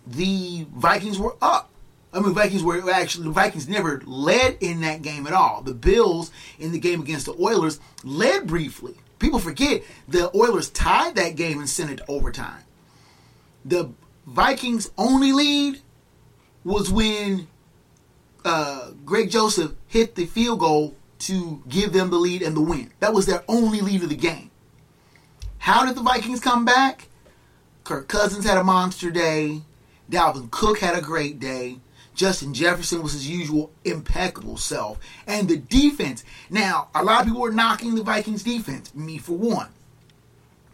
the Vikings were up. I mean, Vikings were actually the Vikings never led in that game at all. The Bills in the game against the Oilers led briefly. People forget the Oilers tied that game and sent it to overtime. The Vikings' only lead was when uh, Greg Joseph hit the field goal to give them the lead and the win. That was their only lead of the game. How did the Vikings come back? Kirk Cousins had a monster day. Dalvin Cook had a great day. Justin Jefferson was his usual impeccable self. And the defense. Now, a lot of people were knocking the Vikings defense, me for one.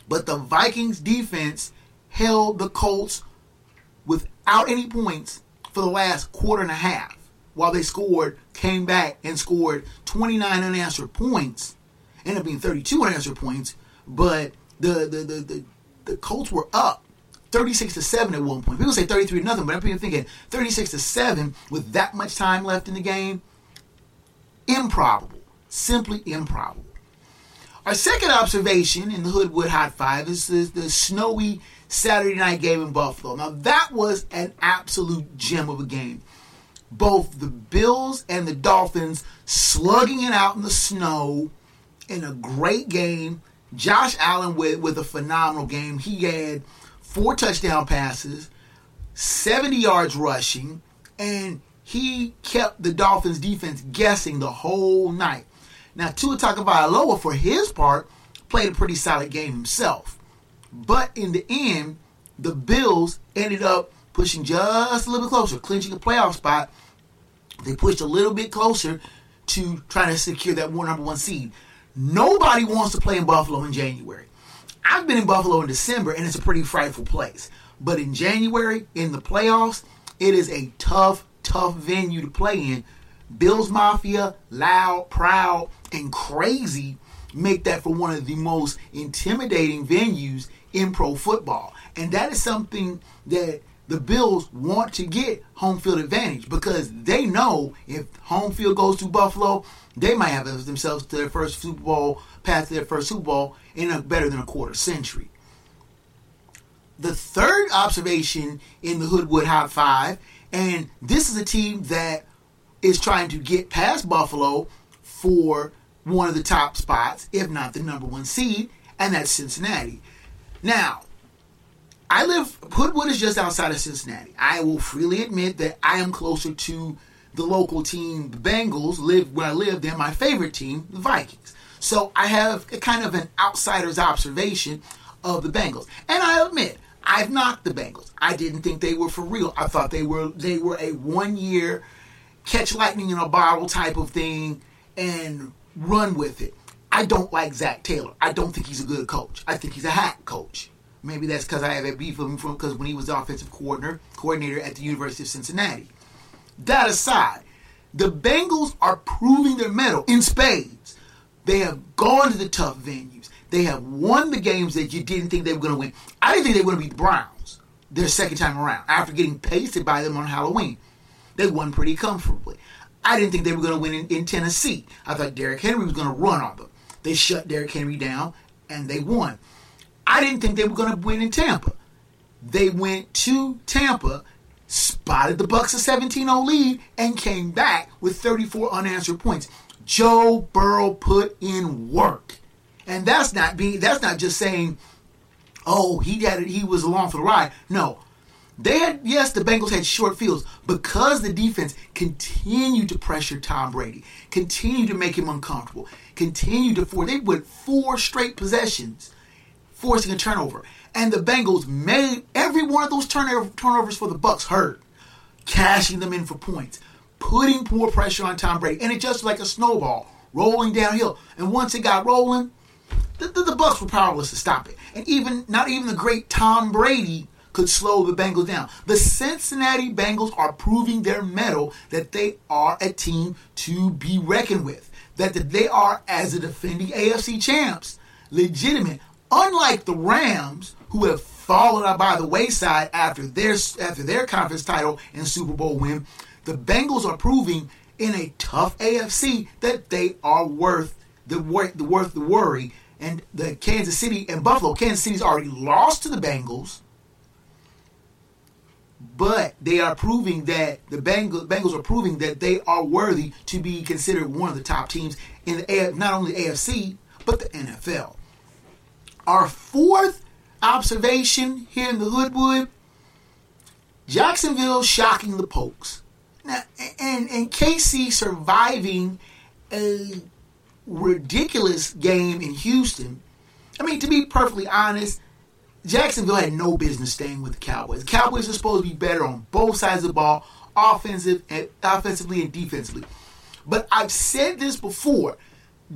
But the Vikings defense held the Colts without any points for the last quarter and a half while they scored, came back and scored 29 unanswered points. Ended up being 32 unanswered points, but the the, the, the, the Colts were up 36 to 7 at one point. People say 33 to nothing, but I'm thinking 36 to 7 with that much time left in the game. Improbable. Simply improbable. Our second observation in the Hoodwood Hot Five is the, the snowy Saturday night game in Buffalo. Now, that was an absolute gem of a game. Both the Bills and the Dolphins slugging it out in the snow in a great game. Josh Allen with, with a phenomenal game. He had four touchdown passes, 70 yards rushing, and he kept the Dolphins defense guessing the whole night. Now, Tua Tagovailoa, for his part, played a pretty solid game himself. But in the end, the Bills ended up pushing just a little bit closer, clinching a playoff spot. They pushed a little bit closer to trying to secure that one number one seed. Nobody wants to play in Buffalo in January. I've been in Buffalo in December, and it's a pretty frightful place. But in January, in the playoffs, it is a tough, tough venue to play in. Bills Mafia, loud, proud, and crazy make that for one of the most intimidating venues in pro football. And that is something that the Bills want to get home field advantage because they know if home field goes to Buffalo, they might have themselves to their first Super Bowl, path to their first Super Bowl in a better than a quarter century. The third observation in the Hoodwood Hot Five, and this is a team that is trying to get past Buffalo for one of the top spots, if not the number one seed, and that's Cincinnati. Now, I live, Hoodwood is just outside of Cincinnati. I will freely admit that I am closer to the local team, the Bengals, live where I live, than my favorite team, the Vikings. So I have a kind of an outsider's observation of the Bengals. And I admit, I've knocked the Bengals. I didn't think they were for real. I thought they were they were a one year catch lightning in a bottle type of thing and run with it. I don't like Zac Taylor. I don't think he's a good coach. I think he's a hack coach. Maybe that's because I have a beef with him from because when he was the offensive coordinator coordinator at the University of Cincinnati. That aside, the Bengals are proving their mettle in spades. They have gone to the tough venues. They have won the games that you didn't think they were going to win. I didn't think they were going to beat the Browns their second time around after getting pasted by them on Halloween. They won pretty comfortably. I didn't think they were going to win in, in Tennessee. I thought Derrick Henry was going to run on them. They shut Derrick Henry down and they won. I didn't think they were going to win in Tampa. They went to Tampa, spotted the Bucks a 17-0 lead, and came back with 34 unanswered points. Joe Burrow put in work, and that's not being. That's not just saying, "Oh, he had it. He was along for the ride." No, They had, yes, the Bengals had short fields because the defense continued to pressure Tom Brady, continued to make him uncomfortable, continued to force. They went four straight possessions, forcing a turnover, and the Bengals made every one of those turnover, turnovers for the Bucks hurt, cashing them in for points, putting more pressure on Tom Brady, and it just like a snowball rolling downhill. And once it got rolling, the, the, the Bucks were powerless to stop it, and even not even the great Tom Brady could slow the Bengals down. The Cincinnati Bengals are proving their mettle that they are a team to be reckoned with. That they are, as the defending AFC champs, legitimate. Unlike the Rams, who have fallen by the wayside after their after their conference title and Super Bowl win, the Bengals are proving in a tough AFC that they are worth the the worth the worry. And the Kansas City and Buffalo, Kansas City's already lost to the Bengals but they are proving that the Bengals, Bengals are proving that they are worthy to be considered one of the top teams in the not only the AFC but the NFL. Our fourth observation here in the Hoodwood: Jacksonville shocking the Pokes. Now, and and KC surviving a ridiculous game in Houston. I mean, to be perfectly honest, Jacksonville had no business staying with the Cowboys. The Cowboys are supposed to be better on both sides of the ball, offensive and offensively and defensively. But I've said this before.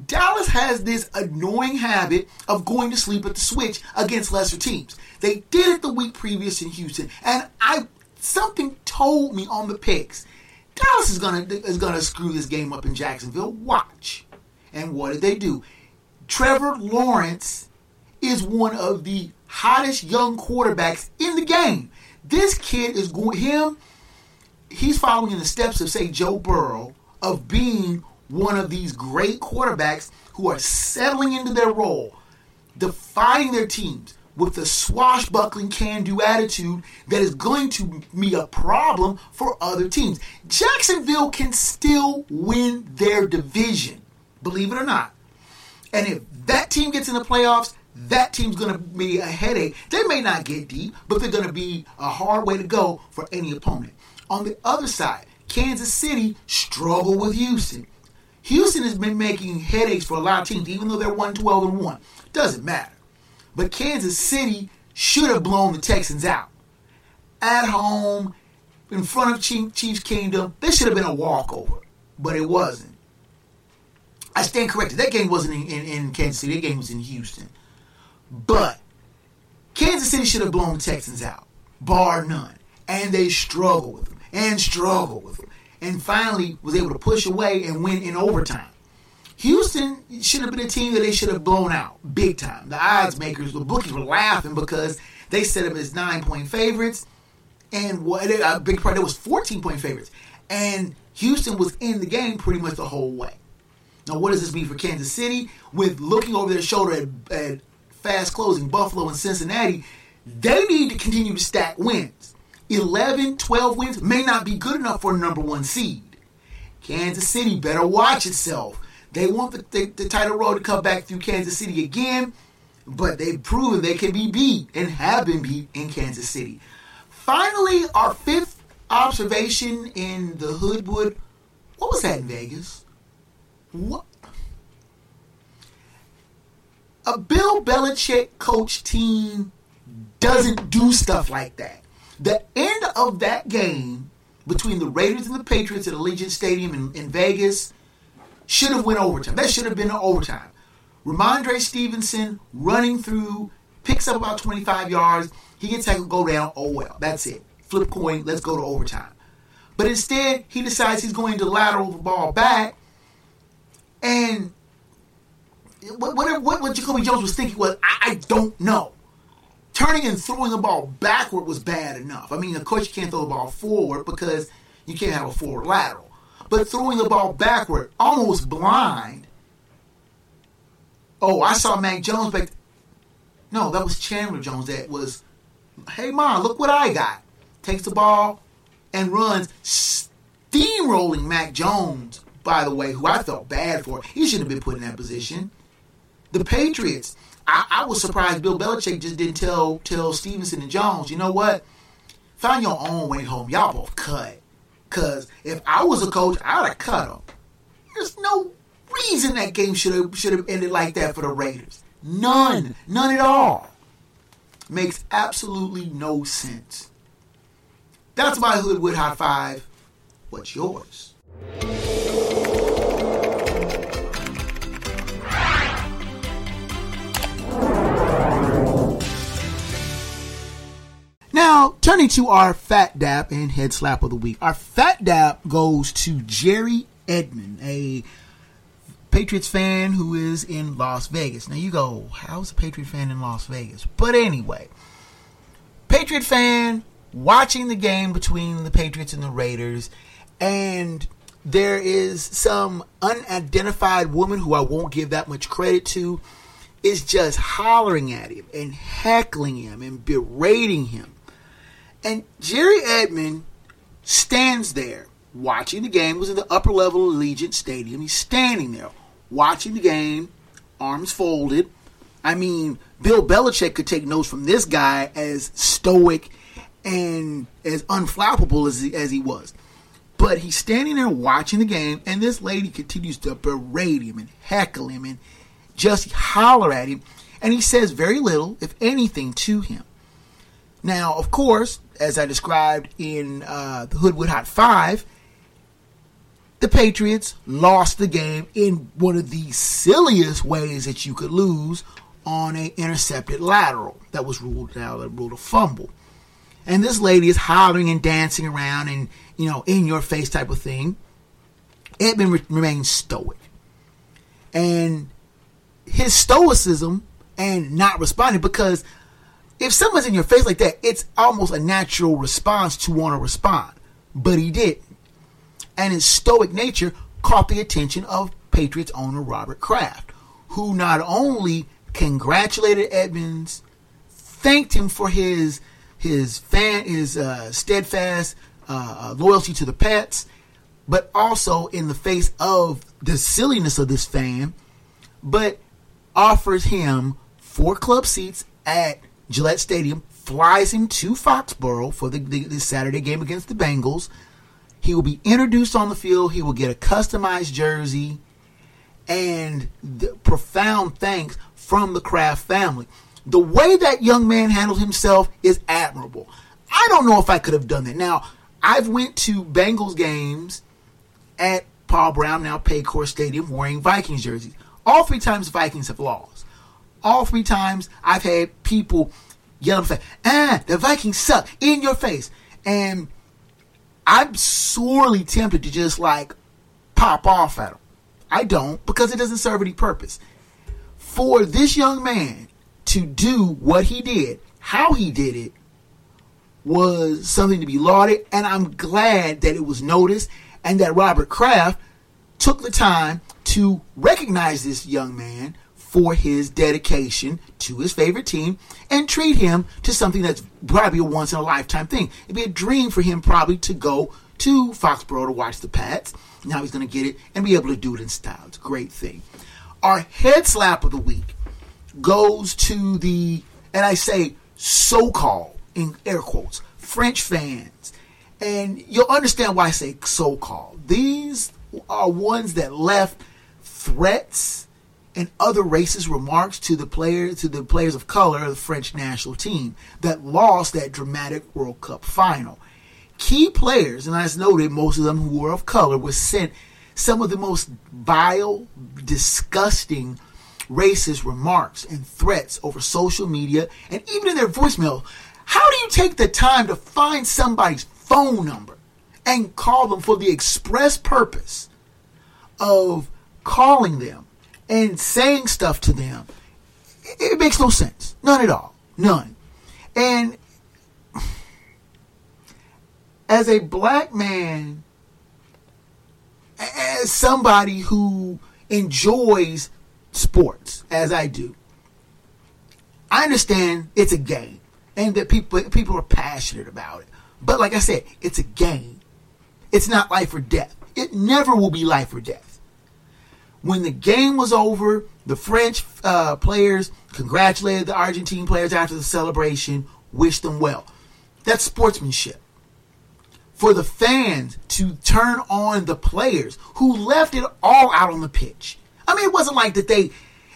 Dallas has this annoying habit of going to sleep at the switch against lesser teams. They did it the week previous in Houston, and I something told me on the picks Dallas is gonna is gonna screw this game up in Jacksonville. Watch. And what did they do? Trevor Lawrence is one of the hottest young quarterbacks in the game. This kid is going him. He's following in the steps of say Joe Burrow of being one of these great quarterbacks who are settling into their role, defying their teams with the swashbuckling can-do attitude that is going to be a problem for other teams. Jacksonville can still win their division, believe it or not. And if that team gets in the playoffs, that team's going to be a headache. They may not get deep, but they're going to be a hard way to go for any opponent. On the other side, Kansas City struggle with Houston. Houston has been making headaches for a lot of teams, even though they're 1 12 and 1. Doesn't matter. But Kansas City should have blown the Texans out. At home, in front of Chiefs Kingdom, this should have been a walkover, but it wasn't. I stand corrected. That game wasn't in, in, in Kansas City. That game was in Houston. But Kansas City should have blown the Texans out, bar none. And they struggle with them and struggle with them. And finally was able to push away and win in overtime. Houston should have been a team that they should have blown out big time. The odds makers, the bookies were laughing because they set them as nine point favorites. And what a big part, there was 14 point favorites. And Houston was in the game pretty much the whole way. Now, what does this mean for Kansas City? With looking over their shoulder at, at fast closing Buffalo and Cincinnati, they need to continue to stack wins. 11, 12 wins may not be good enough for a number one seed. Kansas City better watch itself. They want the, the, the title road to come back through Kansas City again, but they've proven they can be beat and have been beat in Kansas City. Finally, our fifth observation in the Hoodwood. What was that in Vegas? What? A Bill Belichick coach team doesn't do stuff like that. The end of that game between the Raiders and the Patriots at Allegiant Stadium in, in Vegas should have went overtime. That should have been an overtime. Rhamondre Stevenson running through, picks up about 25 yards. He gets tackled, go down. Oh well, that's it. Flip coin. Let's go to overtime. But instead, he decides he's going to lateral the ball back, and whatever what, what Jacoby Jones was thinking was, I, I don't know. Turning and throwing the ball backward was bad enough. I mean, of course, you can't throw the ball forward because you can't have a forward lateral. But throwing the ball backward, almost blind. Oh, I saw Mac Jones back. No, that was Chandler Jones. That was, hey, mom, look what I got. Takes the ball and runs, steamrolling Mac Jones, by the way, who I felt bad for. He shouldn't have been put in that position. The Patriots. I, I was surprised Bill Belichick just didn't tell tell Stevenson and Jones, you know what? find your own way home. Y'all both cut. Cause if I was a coach, I'd have cut them. There's no reason that game should have should have ended like that for the Raiders. None, none at all. Makes absolutely no sense. That's my Hoodwood high five. What's yours? Now, turning to our fat dab and head slap of the week. Our fat dab goes to Jerry Edmond, a Patriots fan who is in Las Vegas. Now you go, how's a Patriot fan in Las Vegas? But anyway, Patriot fan watching the game between the Patriots and the Raiders, and there is some unidentified woman who I won't give that much credit to, is just hollering at him and heckling him and berating him. And Jerry Edmond stands there watching the game. It was in the upper level of Allegiant Stadium. He's standing there watching the game, arms folded. I mean, Bill Belichick could take notes from this guy as stoic and as unflappable as he, as he was. But he's standing there watching the game, and this lady continues to berate him and heckle him and just holler at him. And he says very little, if anything, to him. Now, of course, as I described in uh, the Hoodwood Hot 5, the Patriots lost the game in one of the silliest ways that you could lose on a intercepted lateral that was ruled out, ruled a fumble. And this lady is hollering and dancing around and, you know, in your face type of thing. Edmond re- remains stoic. And his stoicism and not responding because if someone's in your face like that, it's almost a natural response to want to respond. But he didn't. And his stoic nature caught the attention of Patriots owner Robert Kraft, who not only congratulated Edmonds, thanked him for his his fan his uh, steadfast uh, loyalty to the Pats, but also in the face of the silliness of this fan, but offers him four club seats at Gillette Stadium, flies him to Foxborough for the, the, the Saturday game against the Bengals. He will be introduced on the field. He will get a customized jersey and profound thanks from the Kraft family. The way that young man handled himself is admirable. I don't know if I could have done that. Now, I've went to Bengals games at Paul Brown, now Paycor Stadium, wearing Vikings jerseys. All three times Vikings have lost. All three times I've had people yell and say, ah, the Vikings suck in your face. And I'm sorely tempted to just like pop off at them. I don't because it doesn't serve any purpose. For this young man to do what he did, how he did it, was something to be lauded. And I'm glad that it was noticed and that Robert Kraft took the time to recognize this young man for his dedication to his favorite team and treat him to something that's probably a once in a lifetime thing. It'd be a dream for him probably to go to Foxborough to watch the Pats. Now he's going to get it and be able to do it in style. It's a great thing. Our head slap of the week goes to the, and I say so called, in air quotes, French fans. And you'll understand why I say so called. These are ones that left threats and other racist remarks to the players to the players of color of the French national team that lost that dramatic World Cup final. Key players, and as noted, most of them who were of color, were sent some of the most vile, disgusting, racist remarks and threats over social media and even in their voicemail. How do you take the time to find somebody's phone number and call them for the express purpose of calling them and saying stuff to them, it, makes no sense. None at all. None. And as a black man, as somebody who enjoys sports, as I do, I understand it's a game and that people people are passionate about it. But like I said, it's a game. It's not life or death. It never will be life or death. When the game was over, the French uh, players congratulated the Argentine players after the celebration, wished them well. That's sportsmanship. For the fans to turn on the players who left it all out on the pitch. I mean, it wasn't like that they,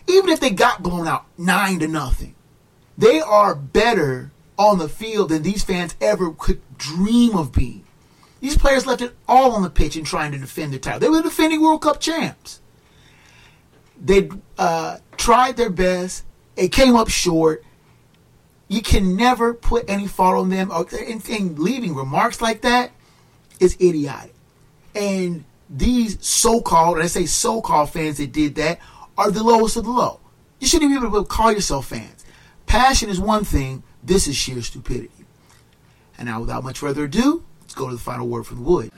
even if they got blown out nine to nothing, they are better on the field than these fans ever could dream of being. These players left it all on the pitch in trying to defend their title. They were the defending World Cup champs. They uh, tried their best. It came up short. You can never put any fault on them. Or, and leaving remarks like that is idiotic. And these so-called, and I say so-called fans that did that, are the lowest of the low. You shouldn't even be able to call yourself fans. Passion is one thing. This is sheer stupidity. And now, without much further ado, let's go to the final word from the wood.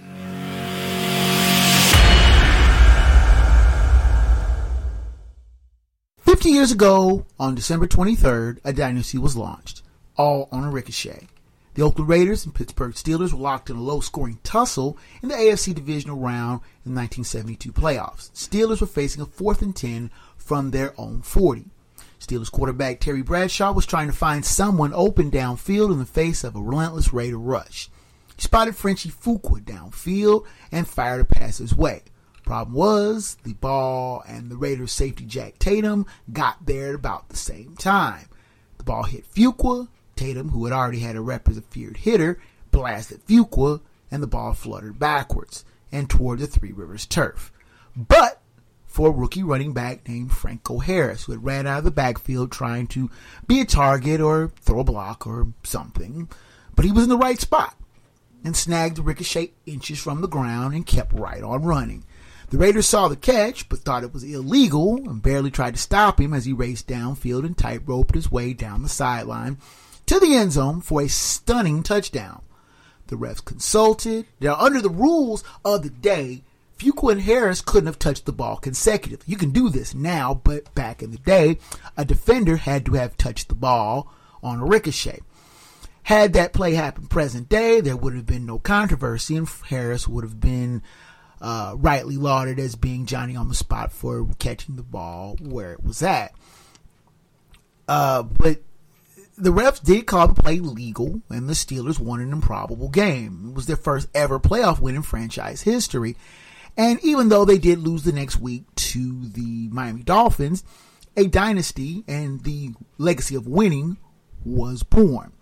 Fifty years ago, on December 23rd, a dynasty was launched, all on a ricochet. The Oakland Raiders and Pittsburgh Steelers were locked in a low scoring tussle in the AFC divisional round in the 1972 playoffs. Steelers were facing a fourth and 10 from their own 40. Steelers quarterback Terry Bradshaw was trying to find someone open downfield in the face of a relentless Raider rush. He spotted Frenchie Fuqua downfield and fired a pass his way. Problem was, the ball and the Raiders safety Jack Tatum got there at about the same time. The ball hit Fuqua. Tatum, who had already had a rep as a feared hitter, blasted Fuqua, and the ball fluttered backwards and toward the Three Rivers turf. But for a rookie running back named Franco Harris, who had ran out of the backfield trying to be a target or throw a block or something. But he was in the right spot and snagged the ricochet inches from the ground and kept right on running. The Raiders saw the catch, but thought it was illegal and barely tried to stop him as he raced downfield and tight-roped his way down the sideline to the end zone for a stunning touchdown. The refs consulted. Now, under the rules of the day, Fuqua and Harris couldn't have touched the ball consecutively. You can do this now, but back in the day, a defender had to have touched the ball on a ricochet. Had that play happened present day, there would have been no controversy, and Harris would have been uh, rightly lauded as being Johnny on the spot for catching the ball where it was at. Uh, but the refs did call the play legal, and the Steelers won an improbable game. It was their first ever playoff win in franchise history. And even though they did lose the next week to the Miami Dolphins, a dynasty and the legacy of winning was born.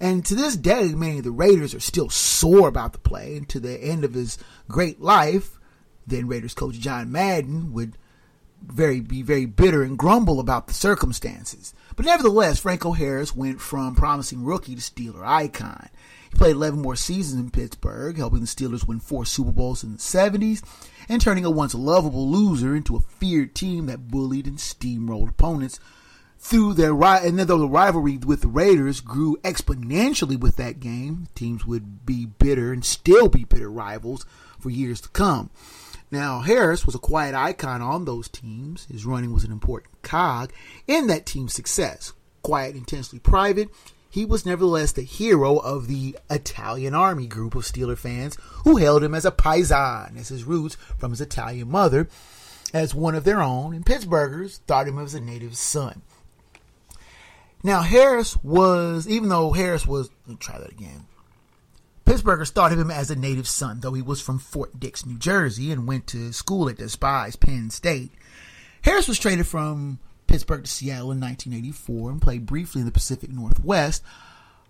And to this day, many of the Raiders are still sore about the play. And to the end of his great life, then Raiders coach John Madden would very be very bitter and grumble about the circumstances. But nevertheless, Franco Harris went from promising rookie to Steeler icon. He played 11 more seasons in Pittsburgh, helping the Steelers win four Super Bowls in the 70s and turning a once lovable loser into a feared team that bullied and steamrolled opponents through their and then the rivalry with the Raiders grew exponentially with that game, teams would be bitter and still be bitter rivals for years to come. Now, Harris was a quiet icon on those teams. His running was an important cog in that team's success. Quiet, intensely private, he was nevertheless the hero of the Italian army group of Steeler fans who hailed him as a paisan, as his roots from his Italian mother, as one of their own, and Pittsburghers thought him as a native son. Now, Harris was, even though Harris was, let me try that again. Pittsburghers thought of him as a native son, though he was from Fort Dix, New Jersey, and went to school at despised Penn State. Harris was traded from Pittsburgh to Seattle in 1984 and played briefly in the Pacific Northwest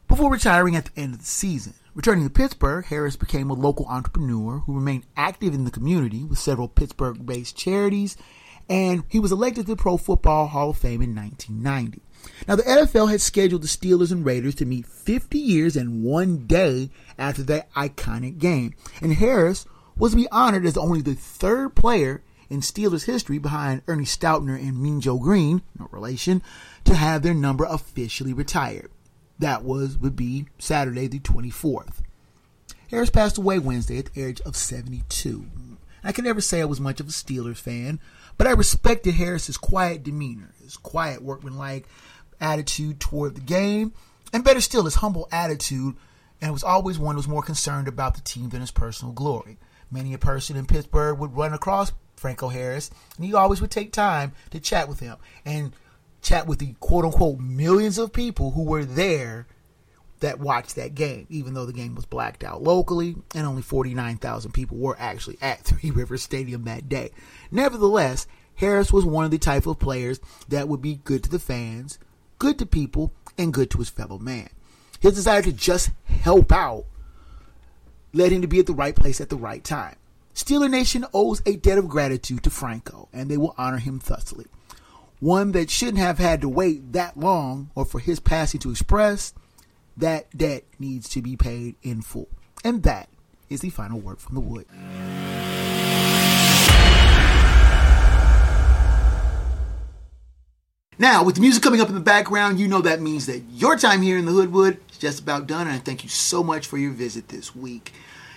before retiring at the end of the season. Returning to Pittsburgh, Harris became a local entrepreneur who remained active in the community with several Pittsburgh based charities, and he was elected to the Pro Football Hall of Fame in 1990. Now, the NFL had scheduled the Steelers and Raiders to meet 50 years and one day after that iconic game, and Harris was to be honored as only the third player in Steelers history behind Ernie Stautner and Mean Joe Greene, no relation, to have their number officially retired. That was would be Saturday the 24th. Harris passed away Wednesday at the age of 72. I can never say I was much of a Steelers fan, but I respected Harris's quiet demeanor, his quiet workmanlike attitude toward the game, and better still, his humble attitude, and was always one who was more concerned about the team than his personal glory. Many a person in Pittsburgh would run across Franco Harris, and he always would take time to chat with him and chat with the quote unquote millions of people who were there that watched that game, even though the game was blacked out locally and only 49,000 people were actually at Three Rivers Stadium that day. Nevertheless, Harris was one of the type of players that would be good to the fans, good to people, and good to his fellow man. His desire to just help out led him to be at the right place at the right time. Steeler Nation owes a debt of gratitude to Franco, and they will honor him thusly. One that shouldn't have had to wait that long or for his passing to express that debt needs to be paid in full. And that is the final word from the wood. Now, with the music coming up in the background, you know that means that your time here in the Hoodwood is just about done, and I thank you so much for your visit this week.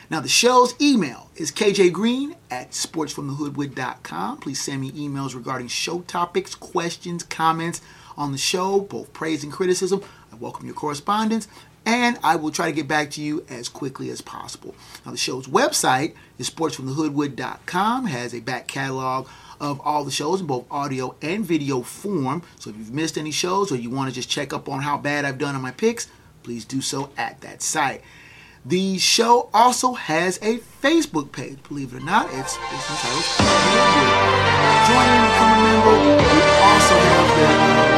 Now, the show's email is kjgreen at sportsfromthehoodwood.com. Please send me emails regarding show topics, questions, comments on the show, both praise and criticism. I welcome your correspondence, and I will try to get back to you as quickly as possible. Now, the show's website is sportsfromthehoodwood.com, has a back catalog of all the shows in both audio and video form. So if you've missed any shows or you want to just check up on how bad I've done on my picks, please do so at that site. The show also has a Facebook page, believe it or not. It's, it's entitled Join in, become a member. We also have the,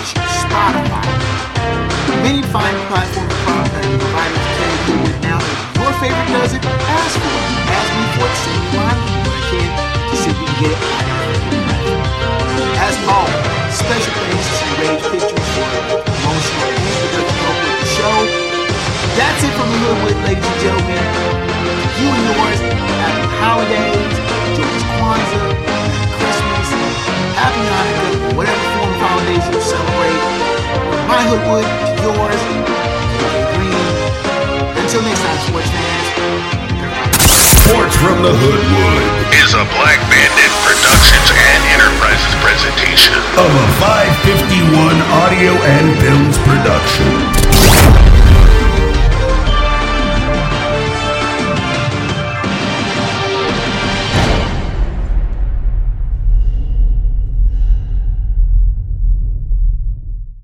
Stitcher, Spotify. Many fine platforms carry you with now. If your favorite does it, ask for it. Ask me for it, send me mine, what I can to see if we can get it out of As always, special thanks to Rage Pictures for promotional and production help with the show. That's it from the Hoodwood, ladies and gentlemen. You and yours, happy holidays, George Kwanzaa, Christmas, happy Hanukkah, My Hoodwood to yours. Until next time, sports fans. Sports from the Hoodwood Is a Black Bandit Productions and Enterprises presentation. of a 551 audio and films production.